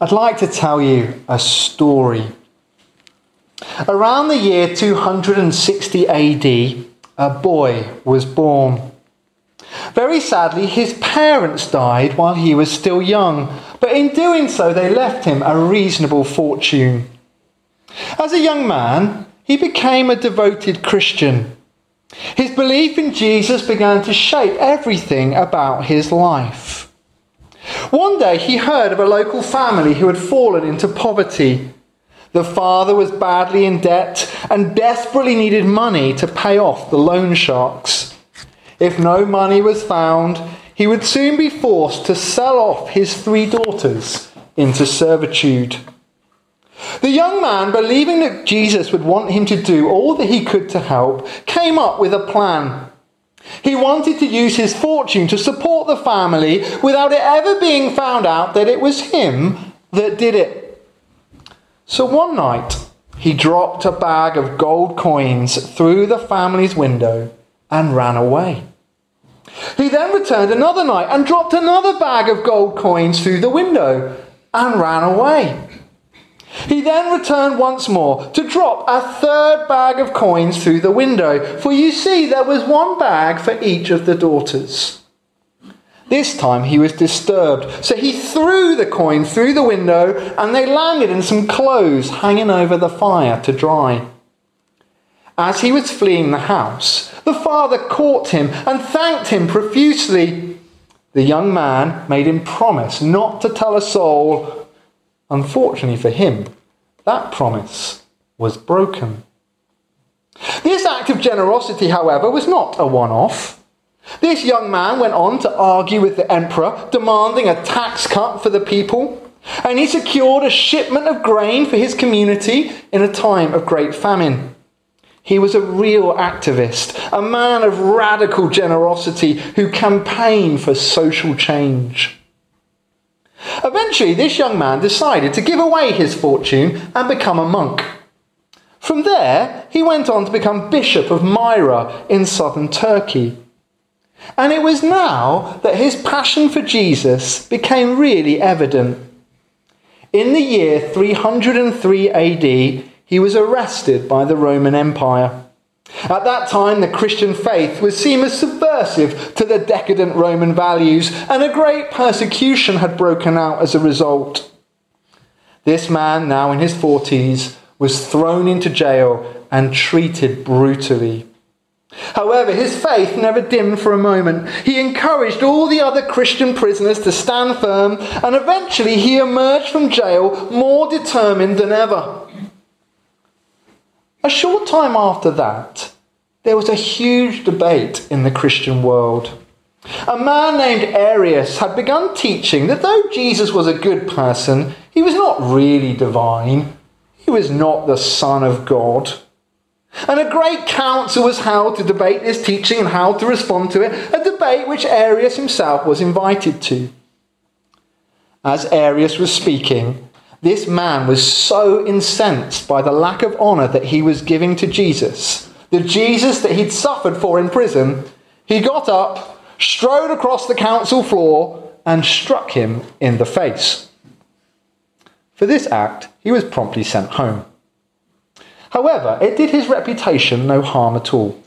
I'd like to tell you a story. Around the year 260 AD, a boy was born. Very sadly, his parents died while he was still young, but in doing so, they left him a reasonable fortune. As a young man, he became a devoted Christian. His belief in Jesus began to shape everything about his life. One day he heard of a local family who had fallen into poverty. The father was badly in debt and desperately needed money to pay off the loan sharks. If no money was found, he would soon be forced to sell off his three daughters into servitude. The young man, believing that Jesus would want him to do all that he could to help, came up with a plan. He wanted to use his fortune to support the family without it ever being found out that it was him that did it. So one night, he dropped a bag of gold coins through the family's window and ran away. He then returned another night and dropped another bag of gold coins through the window and ran away. He then returned once more to drop a third bag of coins through the window, for you see, there was one bag for each of the daughters. This time he was disturbed, so he threw the coin through the window and they landed in some clothes hanging over the fire to dry. As he was fleeing the house, the father caught him and thanked him profusely. The young man made him promise not to tell a soul Unfortunately for him, that promise was broken. This act of generosity, however, was not a one off. This young man went on to argue with the emperor, demanding a tax cut for the people, and he secured a shipment of grain for his community in a time of great famine. He was a real activist, a man of radical generosity who campaigned for social change. Eventually, this young man decided to give away his fortune and become a monk. From there, he went on to become Bishop of Myra in southern Turkey. And it was now that his passion for Jesus became really evident. In the year 303 AD, he was arrested by the Roman Empire. At that time, the Christian faith was seen as subversive to the decadent Roman values, and a great persecution had broken out as a result. This man, now in his 40s, was thrown into jail and treated brutally. However, his faith never dimmed for a moment. He encouraged all the other Christian prisoners to stand firm, and eventually he emerged from jail more determined than ever. A short time after that, there was a huge debate in the Christian world. A man named Arius had begun teaching that though Jesus was a good person, he was not really divine. He was not the Son of God. And a great council was held to debate this teaching and how to respond to it, a debate which Arius himself was invited to. As Arius was speaking, this man was so incensed by the lack of honour that he was giving to Jesus, the Jesus that he'd suffered for in prison, he got up, strode across the council floor, and struck him in the face. For this act, he was promptly sent home. However, it did his reputation no harm at all.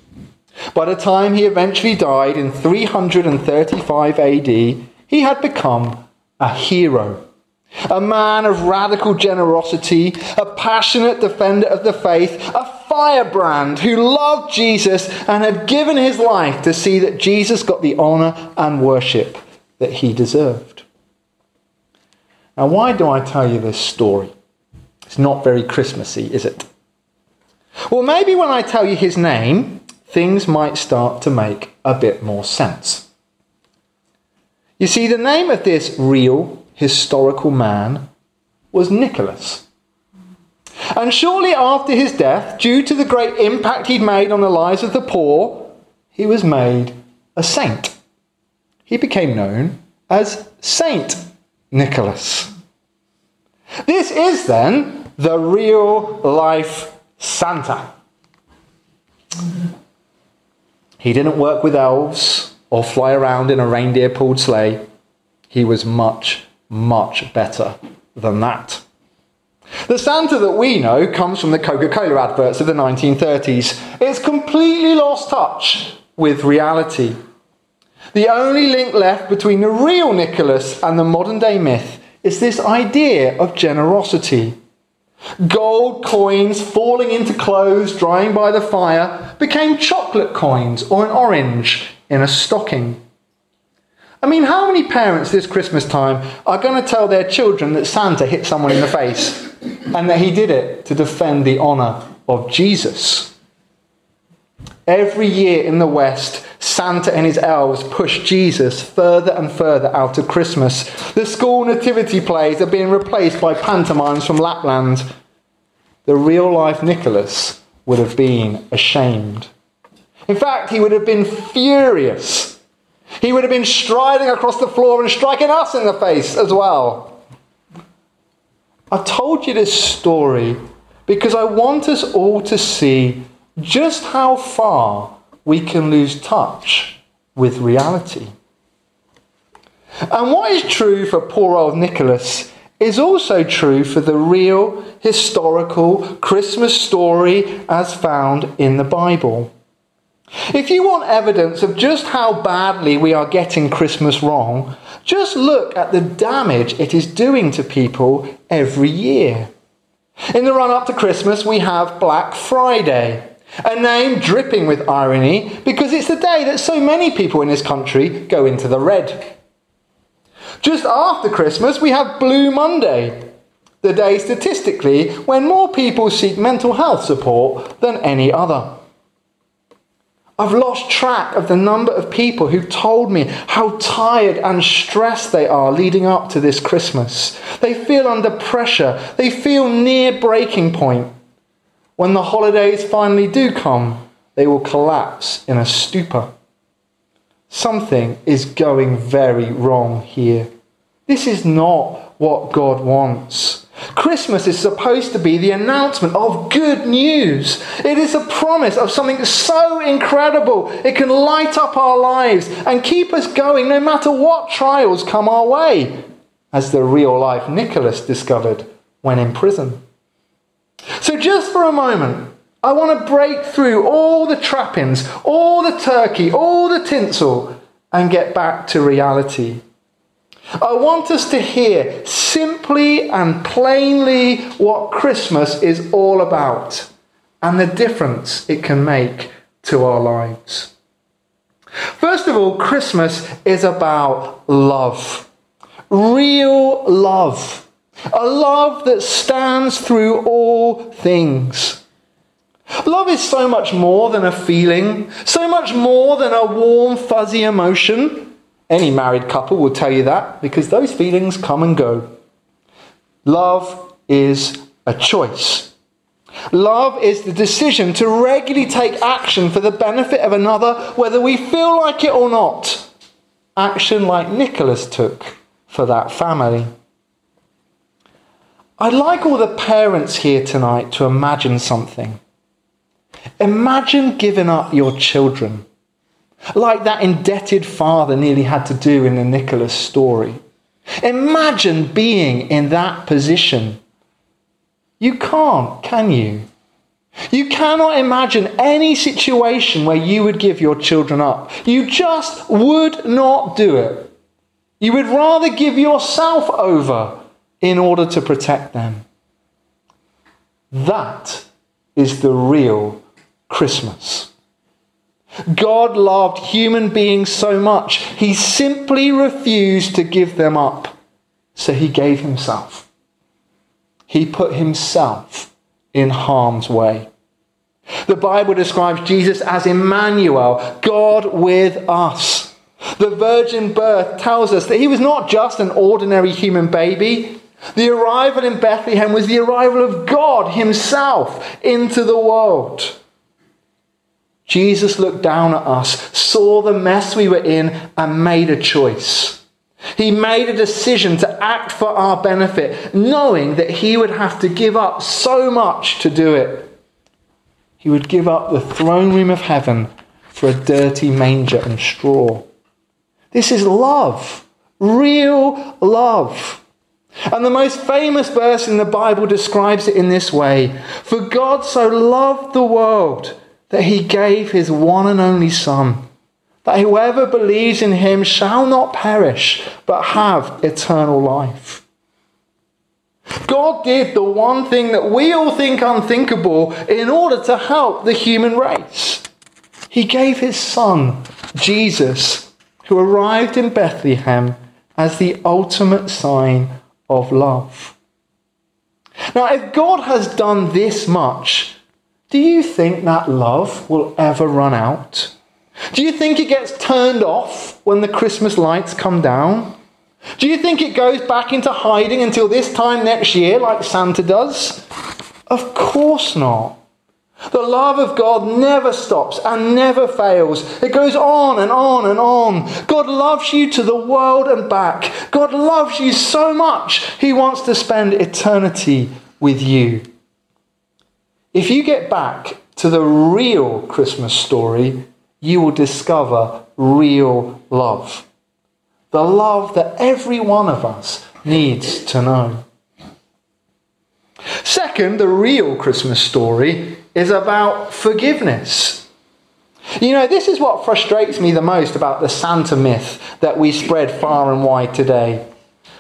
By the time he eventually died in 335 AD, he had become a hero a man of radical generosity, a passionate defender of the faith, a firebrand who loved Jesus and had given his life to see that Jesus got the honour and worship that he deserved. Now, why do I tell you this story? It's not very Christmassy, is it? Well, maybe when I tell you his name, things might start to make a bit more sense. You see, the name of this real historical man was Nicholas. And shortly after his death, due to the great impact he'd made on the lives of the poor, he was made a saint. He became known as Saint Nicholas. This is then the real life Santa. He didn't work with elves or fly around in a reindeer pulled sleigh. He was much much better than that. The Santa that we know comes from the Coca Cola adverts of the 1930s. It's completely lost touch with reality. The only link left between the real Nicholas and the modern day myth is this idea of generosity. Gold coins falling into clothes drying by the fire became chocolate coins or an orange in a stocking. I mean, how many parents this Christmas time are going to tell their children that Santa hit someone in the face and that he did it to defend the honour of Jesus? Every year in the West, Santa and his elves push Jesus further and further out of Christmas. The school nativity plays are being replaced by pantomimes from Lapland. The real life Nicholas would have been ashamed. In fact, he would have been furious. He would have been striding across the floor and striking us in the face as well. I've told you this story because I want us all to see just how far we can lose touch with reality. And what is true for poor old Nicholas is also true for the real historical Christmas story as found in the Bible. If you want evidence of just how badly we are getting Christmas wrong, just look at the damage it is doing to people every year. In the run up to Christmas, we have Black Friday, a name dripping with irony because it's the day that so many people in this country go into the red. Just after Christmas, we have Blue Monday, the day statistically when more people seek mental health support than any other. I've lost track of the number of people who've told me how tired and stressed they are leading up to this Christmas. They feel under pressure, they feel near breaking point. When the holidays finally do come, they will collapse in a stupor. Something is going very wrong here. This is not what God wants. Christmas is supposed to be the announcement of good news. It is a promise of something so incredible. It can light up our lives and keep us going no matter what trials come our way, as the real life Nicholas discovered when in prison. So, just for a moment, I want to break through all the trappings, all the turkey, all the tinsel, and get back to reality. I want us to hear simply and plainly what Christmas is all about and the difference it can make to our lives. First of all, Christmas is about love. Real love. A love that stands through all things. Love is so much more than a feeling, so much more than a warm, fuzzy emotion. Any married couple will tell you that because those feelings come and go. Love is a choice. Love is the decision to regularly take action for the benefit of another, whether we feel like it or not. Action like Nicholas took for that family. I'd like all the parents here tonight to imagine something. Imagine giving up your children, like that indebted father nearly had to do in the Nicholas story. Imagine being in that position. You can't, can you? You cannot imagine any situation where you would give your children up. You just would not do it. You would rather give yourself over in order to protect them. That is the real Christmas. God loved human beings so much, he simply refused to give them up. So he gave himself. He put himself in harm's way. The Bible describes Jesus as Emmanuel, God with us. The virgin birth tells us that he was not just an ordinary human baby, the arrival in Bethlehem was the arrival of God Himself into the world. Jesus looked down at us, saw the mess we were in, and made a choice. He made a decision to act for our benefit, knowing that He would have to give up so much to do it. He would give up the throne room of heaven for a dirty manger and straw. This is love, real love. And the most famous verse in the Bible describes it in this way For God so loved the world that he gave his one and only Son, that whoever believes in him shall not perish, but have eternal life. God did the one thing that we all think unthinkable in order to help the human race. He gave his Son, Jesus, who arrived in Bethlehem as the ultimate sign of love. Now, if God has done this much, do you think that love will ever run out? Do you think it gets turned off when the Christmas lights come down? Do you think it goes back into hiding until this time next year, like Santa does? Of course not. The love of God never stops and never fails. It goes on and on and on. God loves you to the world and back. God loves you so much, He wants to spend eternity with you. If you get back to the real Christmas story, you will discover real love. The love that every one of us needs to know. Second, the real Christmas story is about forgiveness. You know, this is what frustrates me the most about the Santa myth that we spread far and wide today.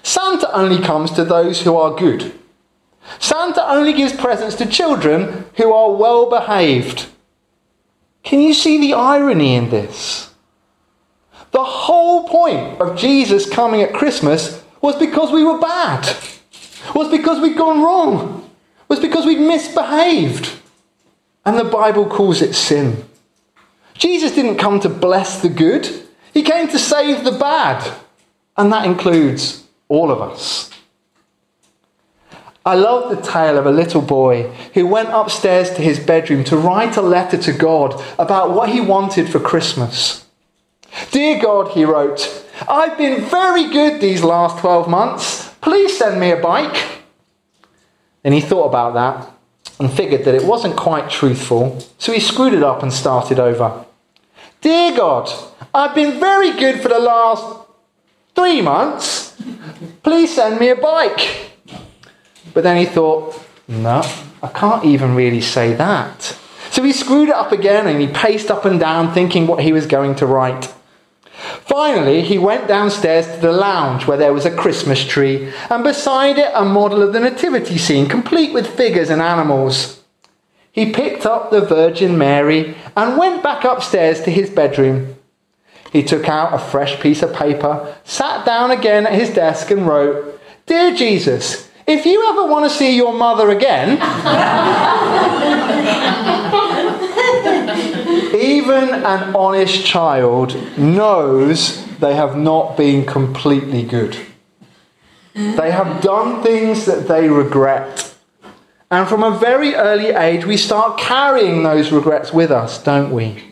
Santa only comes to those who are good. Santa only gives presents to children who are well behaved. Can you see the irony in this? The whole point of Jesus coming at Christmas was because we were bad, was because we'd gone wrong, was because we'd misbehaved. And the Bible calls it sin. Jesus didn't come to bless the good, he came to save the bad. And that includes all of us. I love the tale of a little boy who went upstairs to his bedroom to write a letter to God about what he wanted for Christmas. Dear God, he wrote, I've been very good these last 12 months. Please send me a bike. Then he thought about that and figured that it wasn't quite truthful, so he screwed it up and started over. Dear God, I've been very good for the last three months. Please send me a bike. But then he thought, no, I can't even really say that. So he screwed it up again and he paced up and down thinking what he was going to write. Finally, he went downstairs to the lounge where there was a Christmas tree, and beside it a model of the nativity scene, complete with figures and animals. He picked up the Virgin Mary and went back upstairs to his bedroom. He took out a fresh piece of paper, sat down again at his desk, and wrote, Dear Jesus, if you ever want to see your mother again, even an honest child knows they have not been completely good. They have done things that they regret. And from a very early age, we start carrying those regrets with us, don't we?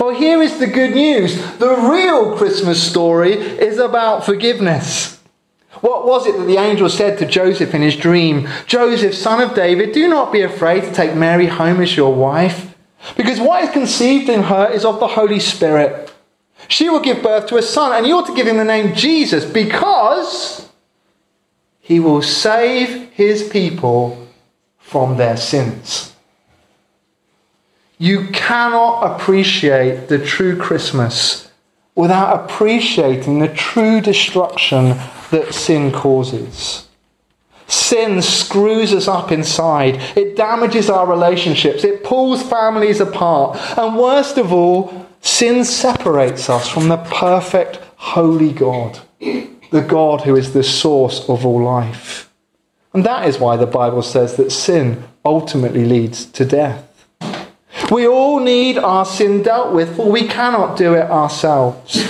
Well, here is the good news. The real Christmas story is about forgiveness. What was it that the angel said to Joseph in his dream? Joseph, son of David, do not be afraid to take Mary home as your wife because what is conceived in her is of the Holy Spirit. She will give birth to a son, and you ought to give him the name Jesus because he will save his people from their sins. You cannot appreciate the true Christmas without appreciating the true destruction that sin causes. Sin screws us up inside. It damages our relationships. It pulls families apart. And worst of all, sin separates us from the perfect, holy God, the God who is the source of all life. And that is why the Bible says that sin ultimately leads to death. We all need our sin dealt with, for we cannot do it ourselves.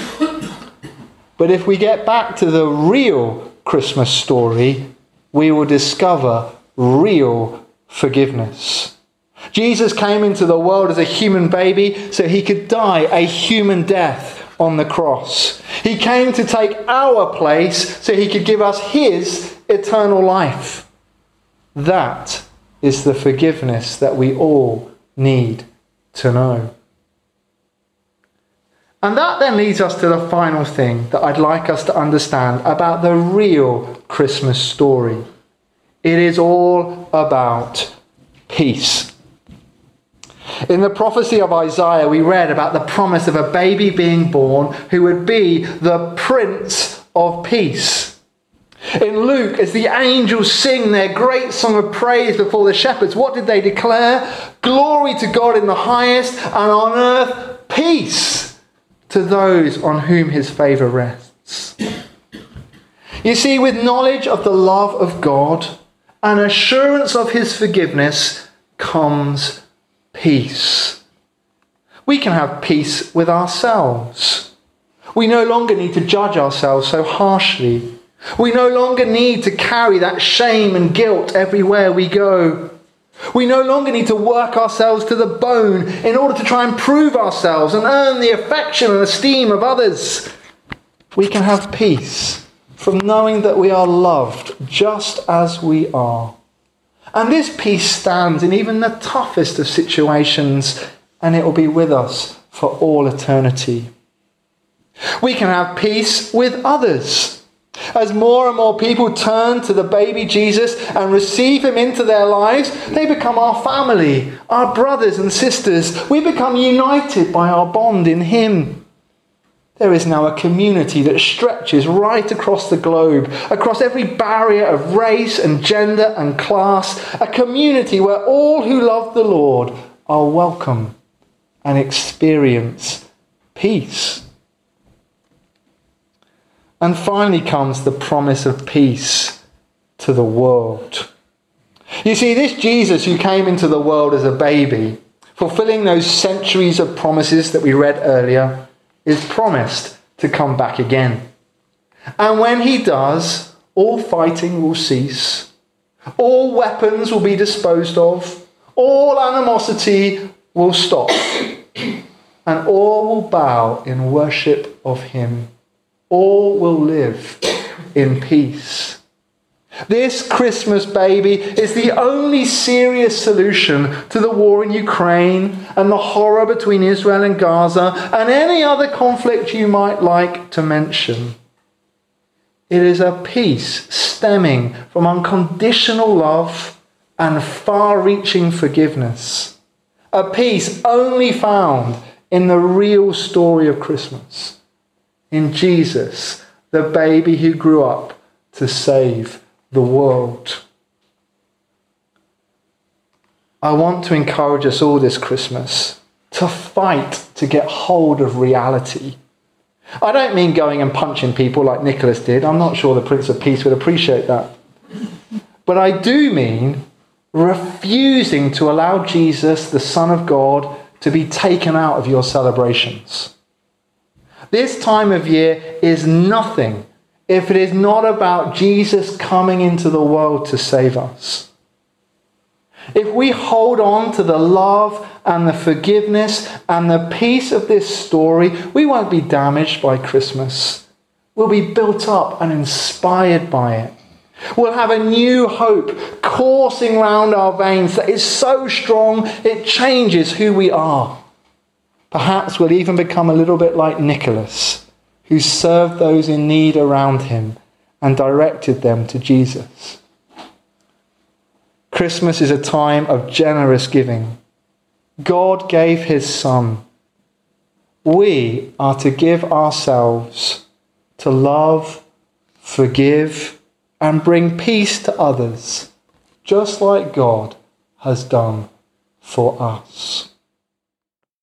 But if we get back to the real Christmas story, we will discover real forgiveness. Jesus came into the world as a human baby so he could die a human death on the cross. He came to take our place so he could give us his eternal life. That is the forgiveness that we all need to know. And that then leads us to the final thing that I'd like us to understand about the real Christmas story. It is all about peace. In the prophecy of Isaiah, we read about the promise of a baby being born who would be the Prince of Peace. In Luke, as the angels sing their great song of praise before the shepherds, what did they declare? Glory to God in the highest, and on earth, peace to those on whom his favour rests. You see, with knowledge of the love of God and assurance of his forgiveness comes peace. We can have peace with ourselves. We no longer need to judge ourselves so harshly. We no longer need to carry that shame and guilt everywhere we go. We no longer need to work ourselves to the bone in order to try and prove ourselves and earn the affection and esteem of others. We can have peace from knowing that we are loved just as we are. And this peace stands in even the toughest of situations, and it will be with us for all eternity. We can have peace with others. As more and more people turn to the baby Jesus and receive him into their lives, they become our family, our brothers and sisters. We become united by our bond in him. There is now a community that stretches right across the globe, across every barrier of race and gender and class, a community where all who love the Lord are welcome and experience peace. And finally comes the promise of peace to the world. You see, this Jesus who came into the world as a baby, fulfilling those centuries of promises that we read earlier, is promised to come back again. And when he does, all fighting will cease, all weapons will be disposed of, all animosity will stop, and all will bow in worship of him all will live in peace. This Christmas baby is the only serious solution to the war in Ukraine and the horror between Israel and Gaza and any other conflict you might like to mention. It is a peace stemming from unconditional love and far reaching forgiveness. A peace only found in the real story of Christmas in Jesus, the baby who grew up to save the world. I want to encourage us all this Christmas to fight to get hold of reality. I don't mean going and punching people like Nicholas did. I'm not sure the Prince of Peace would appreciate that. But I do mean refusing to allow Jesus, the Son of God, to be taken out of your celebrations. This time of year is nothing if it is not about Jesus coming into the world to save us. If we hold on to the love and the forgiveness and the peace of this story, we won't be damaged by Christmas. We'll be built up and inspired by it. We'll have a new hope coursing round our veins that is so strong it changes who we are. Perhaps we'll even become a little bit like Nicholas, who served those in need around him and directed them to Jesus. Christmas is a time of generous giving. God gave his Son. We are to give ourselves to love, forgive, and bring peace to others, just like God has done for us.